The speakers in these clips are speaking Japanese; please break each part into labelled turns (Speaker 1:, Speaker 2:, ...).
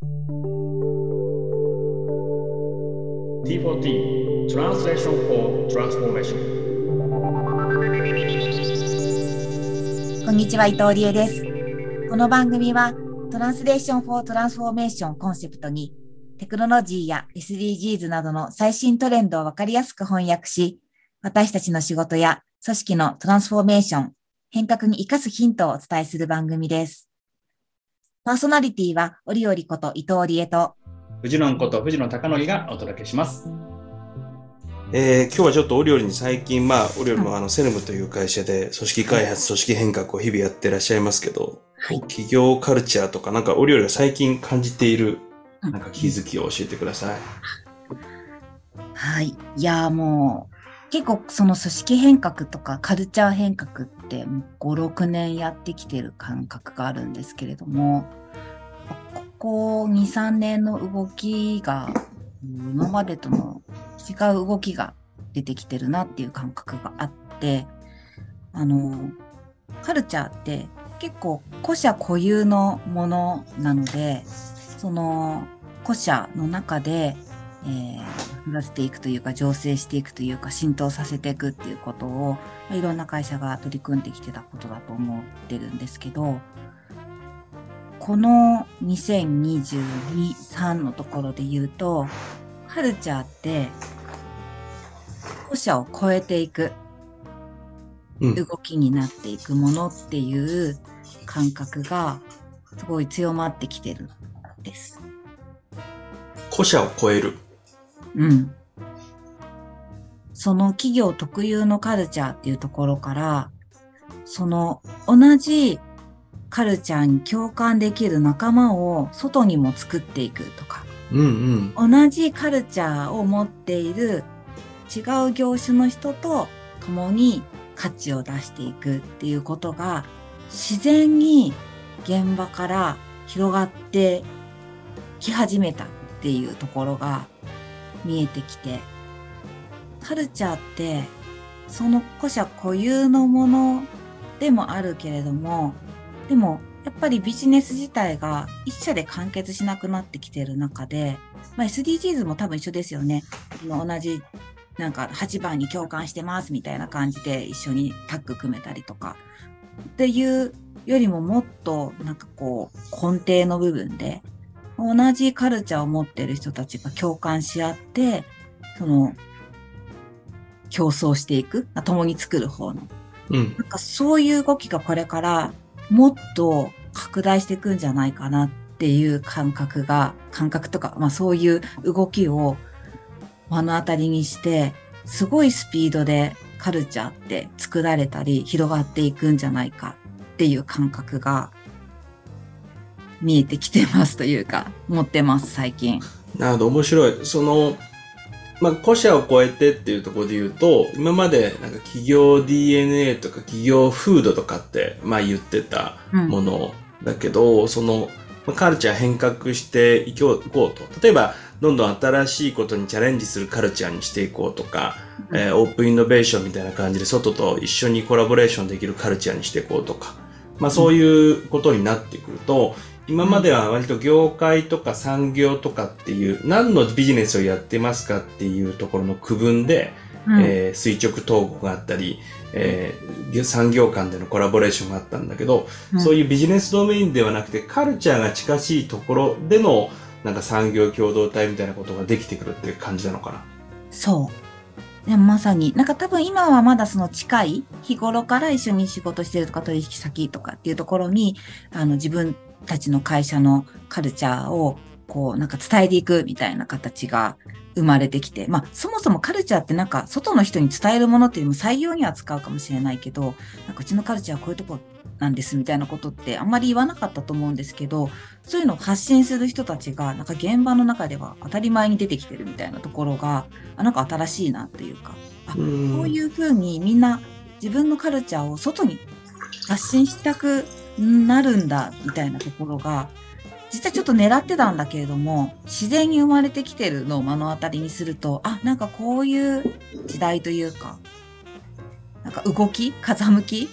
Speaker 1: T4T Translation for Transformation
Speaker 2: こんにちは、伊藤理恵です。この番組は、 Translation for Transformation コンセプトに、テクノロジーや SDGs などの最新トレンドをわかりやすく翻訳し、私たちの仕事や組織のトランスフォーメーション、変革に活かすヒントをお伝えする番組です。パーソナリティは、折々こと伊藤理恵と、
Speaker 1: 藤野こと藤野貴則がお届けします。
Speaker 3: えー今日はちょっとオリオリに最近、まあ、オリオリもあの、セルムという会社で組織開発、組織変革を日々やってらっしゃいますけど、
Speaker 2: はい
Speaker 3: 企業カルチャーとか、なんかオリオリが最近感じている、
Speaker 2: うん
Speaker 3: なんか気づきを教えてください。
Speaker 2: はい。いやーもう、結構その組織変革とかカルチャー変革って5、6年やってきてる感覚があるんですけれども、ここ2、3年の動きが、今までとの違う動きが出てきてるなっていう感覚があって、あの、カルチャーって結構古社固有のものなので、その古社の中で、えー、育てていくというか、醸成していくというか、浸透させていくっていうことを、まあいろんな会社が取り組んできてたことだと思ってるんですけど、この2022、3のところで言うと、カルチャーって、古社を超えていく
Speaker 3: うん。
Speaker 2: 動きになっていくものっていう感覚が、すごい強まってきてるんです。
Speaker 3: 古社を超える。
Speaker 2: うん。その企業特有のカルチャーっていうところから、その同じカルチャーに共感できる仲間を外にも作っていくとか、
Speaker 3: うんうん。
Speaker 2: 同じカルチャーを持っている違う業種の人と共に価値を出していくっていうことが自然に現場から広がってき始めたっていうところが見えてきてカルチャーってその古社固有のものでもあるけれどもでもやっぱりビジネス自体が一社で完結しなくなってきてる中で、まあ、SDGs も多分一緒ですよね。同じなんか8番に共感してますみたいな感じで一緒にタッグ組めたりとかっていうよりももっとなんかこう根底の部分で同じカルチャーを持ってる人たちが共感し合ってその競争していく共に作る方の
Speaker 3: うん。
Speaker 2: なんかそういう動きがこれからもっと拡大していくんじゃないかなっていう感覚が、感覚とか、まあそういう動きを目の当たりにして、すごいスピードでカルチャーって作られたり広がっていくんじゃないかっていう感覚が見えてきてますというか、持ってます最近。
Speaker 3: なるほど、面白い。その、まあ、古社を超えてっていうところで言うと、今までなんか企業 DNA とか企業風土とかって、まあ言ってた
Speaker 2: うん
Speaker 3: ものだけど、その、まあカルチャー変革していこういこうと。例えば、どんどん新しいことにチャレンジするカルチャーにしていこうとか、えーオープンイノベーションみたいな感じで外と一緒にコラボレーションできるカルチャーにしていこうとか、まあそういうことになってくると、今までは割と業界とか産業とかっていう、何のビジネスをやってますかっていうところの区分で、
Speaker 2: うん
Speaker 3: えー垂直統合があったり、えー産業間でのコラボレーションがあったんだけど、
Speaker 2: うん
Speaker 3: そういうビジネスドメインではなくてカルチャーが近しいところでのなんか産業共同体みたいなことができてくるっていう感じなのかな？
Speaker 2: そう。でもまさに、なんか多分今はまだその近い日頃から一緒に仕事してるとか取引先とかっていうところに、あの自分たちの会社のカルチャーをこうなんか伝えていくみたいな形が生まれてきて、まあそもそもカルチャーってなんか外の人に伝えるものっていうよりも採用には使うかもしれないけど、なんかうちのカルチャーはこういうとこなんですみたいなことってあんまり言わなかったと思うんですけど、そういうのを発信する人たちが、なんか現場の中では当たり前に出てきてるみたいなところが、あなんか新しいなっていうか、あこ
Speaker 3: うん。
Speaker 2: ういうふうにみんな自分のカルチャーを外に発信したくなるんだみたいなところが、実はちょっと狙ってたんだけれども、自然に生まれてきてるのを目の当たりにすると、あ、なんかこういう時代というか、なんか動き風向き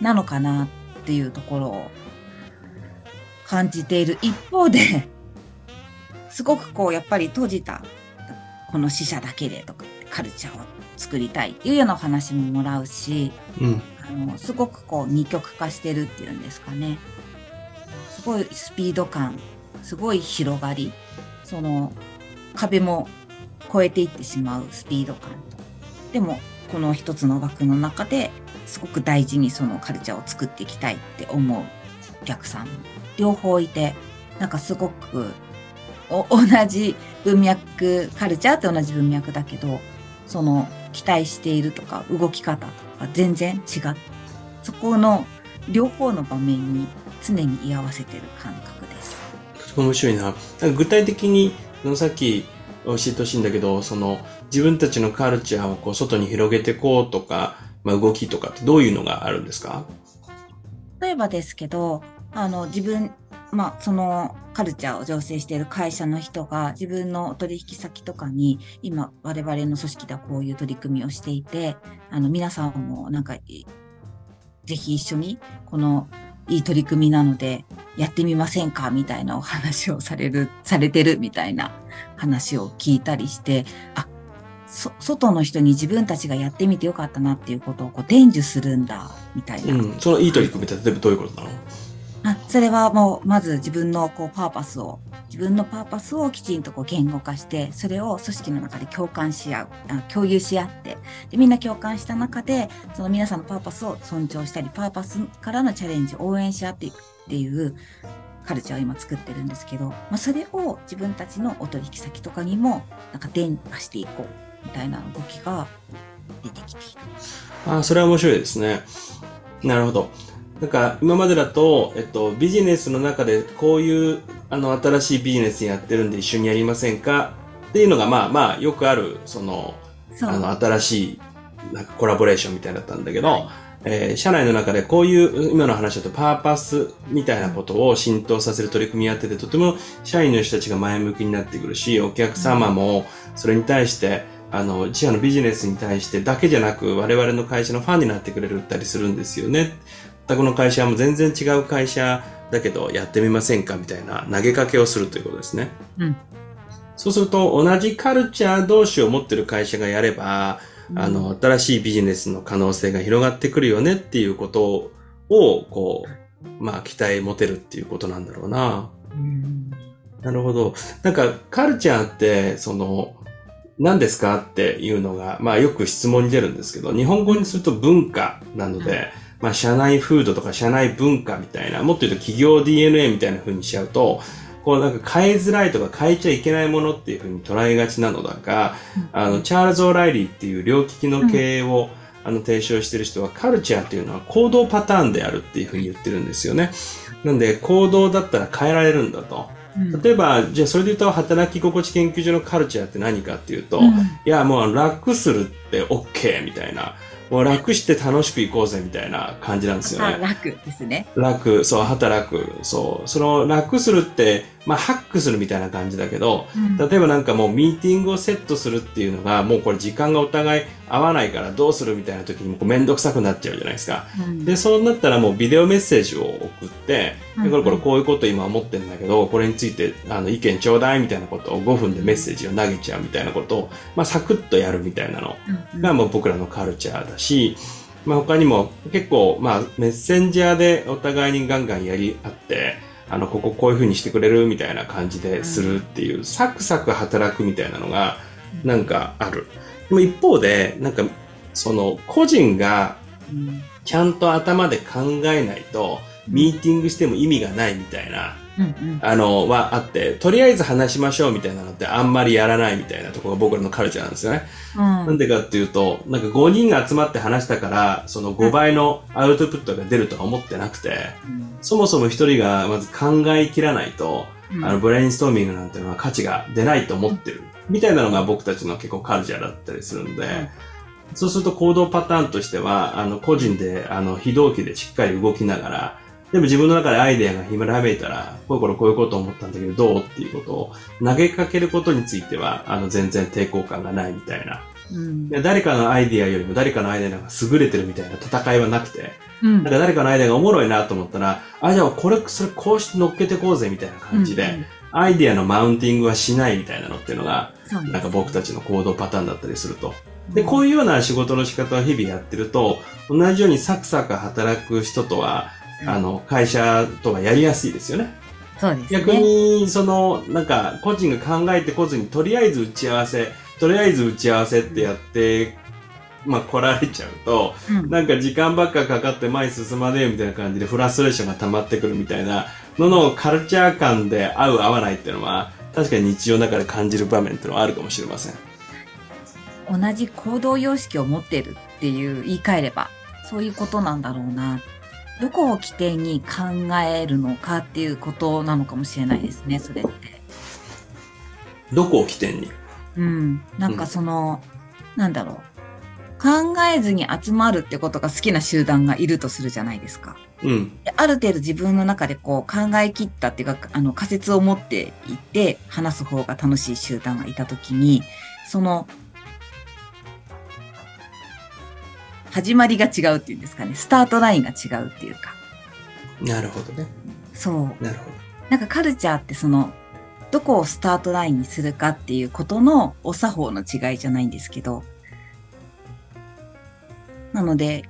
Speaker 2: なのかなっていうところを感じている一方で、すごくこう、やっぱり閉じた、この死者だけでとか、カルチャーを作りたいっていうようなお話ももらうし、
Speaker 3: うん。
Speaker 2: あの、すごくこう、二極化してるっていうんですかね。すごいスピード感、すごい広がり、その、壁も越えていってしまうスピード感と。でも、この一つの枠の中ですごく大事にそのカルチャーを作っていきたいって思うお客さん両方いて、なんかすごくお同じ文脈、カルチャーって同じ文脈だけど、その期待しているとか動き方とか全然違う。そこの両方の場面に常に居合わせてる感覚です。
Speaker 3: 面白いな。なんか具体的に、あのさっき教えてほしいんだけど、その自分たちのカルチャーをこう外に広げていこうとか、まあ、動きとかってどういうのがあるんですか？
Speaker 2: 例えばですけど、あの自分、まあそのカルチャーを醸成している会社の人が自分の取引先とかに今我々の組織ではこういう取り組みをしていて、あの皆さんもなんかいぜひ一緒にこのいい取り組みなのでやってみませんか？みたいなお話をされる、されてるみたいな話を聞いたりして、あ、外の人に自分たちがやってみてよかったなっていうことをこう伝授するんだ、みたいな。
Speaker 3: うん。そのいい取り組みって例えばどういうことなの
Speaker 2: あそれはもう、まず自分のこうパーパスを、自分のパーパスをきちんとこう言語化して、それを組織の中で共感し合う、あ共有し合ってで、みんな共感した中で、その皆さんのパーパスを尊重したり、パーパスからのチャレンジを応援し合っていくっていうカルチャーを今作ってるんですけど、まあ、それを自分たちのお取引先とかにも、なんか伝播していこう、みたいな動きが出てきている。
Speaker 3: ああ、それは面白いですね。なるほど。なんか、今までだと、えっと、ビジネスの中でこういう、あの、新しいビジネスやってるんで一緒にやりませんか？っていうのが、まあまあ、よくある、その。あの、新しい、なんかコラボレーションみたいだったんだけど、
Speaker 2: はい
Speaker 3: えー社内の中でこういう、今の話だとパーパスみたいなことを浸透させる取り組みやってて、とても社員の人たちが前向きになってくるし、お客様もそれに対して、あの、自社のビジネスに対してだけじゃなく、我々の会社のファンになってくれるったりするんですよね。またこの会社はもう全然違う会社だけど、やってみませんかみたいな投げかけをするということですね。
Speaker 2: うん
Speaker 3: そうすると、同じカルチャー同士を持ってる会社がやれば、あの、新しいビジネスの可能性が広がってくるよねっていうことを、こう、まあ、期待持てるっていうことなんだろうな。
Speaker 2: うん
Speaker 3: なるほど。なんか、カルチャーって、その、何ですかっていうのが、まあ、よく質問に出るんですけど、日本語にすると文化なので、まあ、社内風土とか社内文化みたいな、もっと言うと企業 DNA みたいな風にしちゃうと、こうなんか変えづらいとか変えちゃいけないものっていう風に捉えがちなのだが、あの、チャールズ・オライリーっていう両利きの経営を、あの、提唱してる人は、カルチャーっていうのは行動パターンであるっていう風に言ってるんですよね。なんで、行動だったら変えられるんだと。
Speaker 2: うん
Speaker 3: 例えば、じゃあそれで言うと、働き心地研究所のカルチャーって何かっていうと、
Speaker 2: うん
Speaker 3: いや、もう楽するって OK みたいな、もう楽して楽しく行こうぜみたいな感じなんですよね。
Speaker 2: あ楽ですね。
Speaker 3: 楽、そう、働く、そう。その楽するって、まあ、ハックするみたいな感じだけど、例えばなんかもうミーティングをセットするっていうのが、もうこれ時間がお互い合わないからどうするみたいな時にもこうめんどくさくなっちゃうじゃないですか。
Speaker 2: うん。
Speaker 3: で、そうなったらもうビデオメッセージを送って、これこれこういうこと今思ってるんだけど、これについてあの意見ちょうだいみたいなことを5分でメッセージを投げちゃうみたいなことを、まあサクッとやるみたいなの
Speaker 2: うん。
Speaker 3: がもう僕らのカルチャーだし、まあ他にも結構まあメッセンジャーでお互いにガンガンやり合って、あの、こここういう風にしてくれるみたいな感じでするっていう、サクサク働くみたいなのがなんかある。でも一方で、なんかその個人が
Speaker 2: うん。
Speaker 3: ちゃんと頭で考えないと、ミーティングしても意味がないみたいな、
Speaker 2: うん
Speaker 3: あの、はあって、とりあえず話しましょうみたいなのってあんまりやらないみたいなところが僕らのカルチャーなんですよね。
Speaker 2: うん。
Speaker 3: なんでかっていうと、なんか5人が集まって話したから、その5倍のアウトプットが出るとは思ってなくて、そもそも1人がまず考えきらないと、
Speaker 2: うん。
Speaker 3: あの、ブレインストーミングなんていうのは価値が出ないと思ってる。みたいなのが僕たちの結構カルチャーだったりするんで、そうすると行動パターンとしては、あの、個人で、あの、非同期でしっかり動きながら、でも自分の中でアイデアがひらめいたら、こういうことこういうこと思ったんだけど、どうっていうことを投げかけることについては、あの、全然抵抗感がないみたいな。
Speaker 2: うん。
Speaker 3: いや誰かのアイデアよりも誰かのアイデアが優れてるみたいな戦いはなくて、
Speaker 2: うん。
Speaker 3: なんか誰かのアイデアがおもろいなと思ったら、あ、じゃあこれ、それこうして乗っけてこうぜみたいな感じで、アイデアのマウンティングはしないみたいなのっていうのが、なんか僕たちの行動パターンだったりすると。で、
Speaker 2: うん。
Speaker 3: こういうような仕事の仕方を日々やってると、同じようにサクサク働く人とは、
Speaker 2: うん
Speaker 3: あの、会社とはやりやすいですよね。
Speaker 2: そうですね。
Speaker 3: 逆に、その、なんか、個人が考えてこずに、とりあえず打ち合わせ、とりあえず打ち合わせってやって、まあ、来られちゃうと、
Speaker 2: うん
Speaker 3: なんか時間ばっかかかって前に進まねえよみたいな感じでフラストレーションが溜まってくるみたいなののカルチャー感で合う合わないっていうのは、確かに日常の中で感じる場面っていうのはあるかもしれません。
Speaker 2: 同じ行動様式を持ってるっていう言い換えれば、そういうことなんだろうな。どこを起点に考えるのかっていうことなのかもしれないですね、それって。
Speaker 3: どこを起点に？
Speaker 2: うん。なんかその、なんだろう。考えずに集まるってことが好きな集団がいるとするじゃないですか。
Speaker 3: うん。
Speaker 2: である程度自分の中でこう考え切ったっていうか、あの仮説を持っていって話す方が楽しい集団がいたときに、その、始まりが違うっていうんですかね。スタートラインが違うっていうか。
Speaker 3: なるほどね。
Speaker 2: そう。
Speaker 3: なるほ
Speaker 2: なんかカルチャーってその、どこをスタートラインにするかっていうことのお作法の違いじゃないんですけど、なので、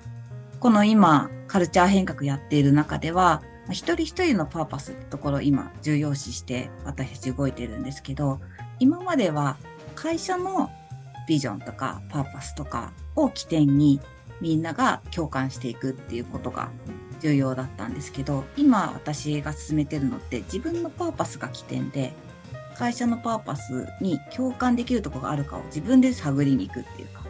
Speaker 2: この今、カルチャー変革やっている中では、まあ一人一人のパーパスってところを今重要視して私たち動いてるんですけど、今までは会社のビジョンとかパーパスとかを起点にみんなが共感していくっていうことが重要だったんですけど、今私が進めてるのって自分のパーパスが起点で、会社のパーパスに共感できるところがあるかを自分で探りに行くっていうか、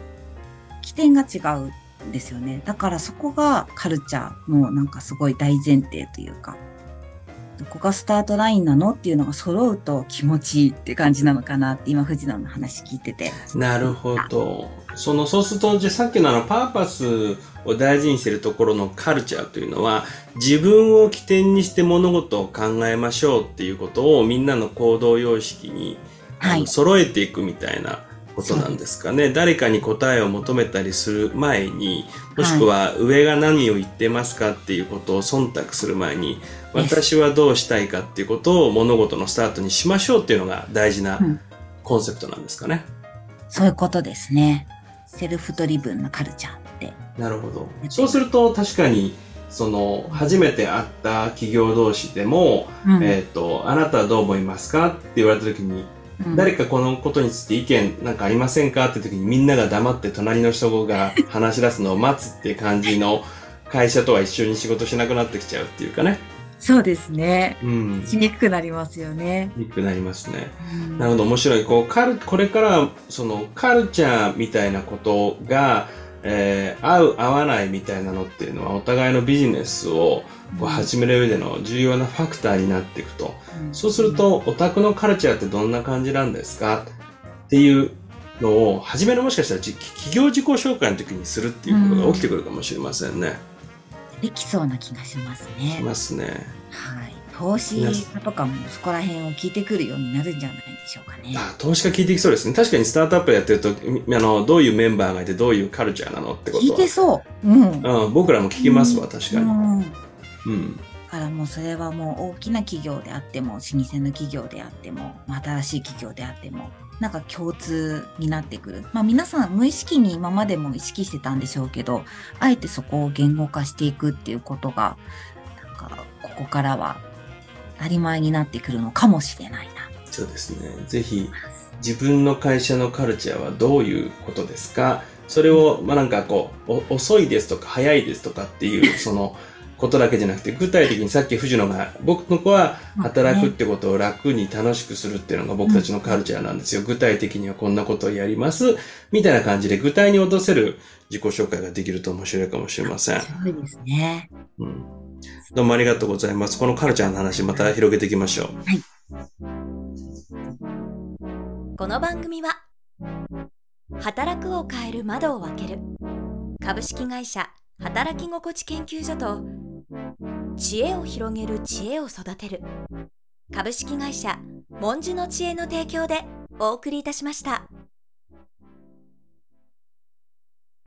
Speaker 2: 起点が違うんですよね。だからそこがカルチャーのなんかすごい大前提というか、どこがスタートラインなのっていうのが揃うと気持ちいいって感じなのかなって今藤野の話聞いてて。
Speaker 3: なるほど。その、そうすると、じゃあさっきのあの、パーパスを大事にしているところのカルチャーというのは、自分を起点にして物事を考えましょうっていうことをみんなの行動様式に、
Speaker 2: はい
Speaker 3: 揃えていくみたいなことなんですかね。誰かに答えを求めたりする前に、もしくは上が何を言ってますかっていうことを忖度する前に、私はどうしたいかっていうことを物事のスタートにしましょうっていうのが大事な
Speaker 2: うん
Speaker 3: コンセプトなんですかね。
Speaker 2: そういうことですね。 self-driven なカルチャーって。
Speaker 3: なるほど。そうすると確かに、その、初めて会った企業同士でも、
Speaker 2: うん
Speaker 3: えっ、と、あなたはどう思いますかって言われた時に、
Speaker 2: うん
Speaker 3: 誰かこのことについて意見なんかありませんかって時にみんなが黙って隣の人が話し出すのを待つっていう感じの会社とは一緒に仕事しなくなってきちゃうっていうかね。
Speaker 2: そうですね。
Speaker 3: うん。
Speaker 2: しにくくなりますよね。
Speaker 3: いくなりますね。
Speaker 2: うん
Speaker 3: なるほど、面白い。こう、カル、これから、その、カルチャーみたいなことが、えー合う、合わないみたいなのっていうのは、お互いのビジネスをこう始める上での重要なファクターになっていくと。そうすると、オタクのカルチャーってどんな感じなんですか？っていうのを、初めのもしかしたらじ企業自己紹介の時にするっていうことが起きてくるかもしれませんね。
Speaker 2: できそうな気がしますね
Speaker 3: し。ますね。
Speaker 2: はい。投資家とかもそこら辺を聞いてくるようになるんじゃないでしょうかね。
Speaker 3: あ投資家聞いてきそうですね。確かにスタートアップやってると、みあの、どういうメンバーがいてどういうカルチャーなのってことは
Speaker 2: 聞いてそう。うん。
Speaker 3: うん、僕らも聞きますわ、確かに。
Speaker 2: うん。だ
Speaker 3: うん。
Speaker 2: からもうそれはもう大きな企業であっても、老舗の企業であっても、まあ新しい企業であっても、なんか共通になってくる。まあ皆さん無意識に今までも意識してたんでしょうけど、あえてそこを言語化していくっていうことが、なんかここからは当たり前になってくるのかもしれないな。
Speaker 3: そうですね。ぜひ、自分の会社のカルチャーはどういうことですか？それを、まあ、なんかこう、遅いですとか早いですとかっていう、その、ことだけじゃなくて、具体的にさっき藤野が、僕の子は働くってことを楽に楽しくするっていうのが僕たちのカルチャーなんですよ。具体的にはこんなことをやります。みたいな感じで具体に落とせる自己紹介ができると面白いかもしれません。
Speaker 2: そうですね。
Speaker 3: うん。どうもありがとうございます。このカルチャーの話また広げていきましょう。
Speaker 4: この番組は働くを変える窓を開ける株式会社働き心地研究所と知恵を広げる知恵を育てる株式会社文殊の知恵の提供でお送りいたしました。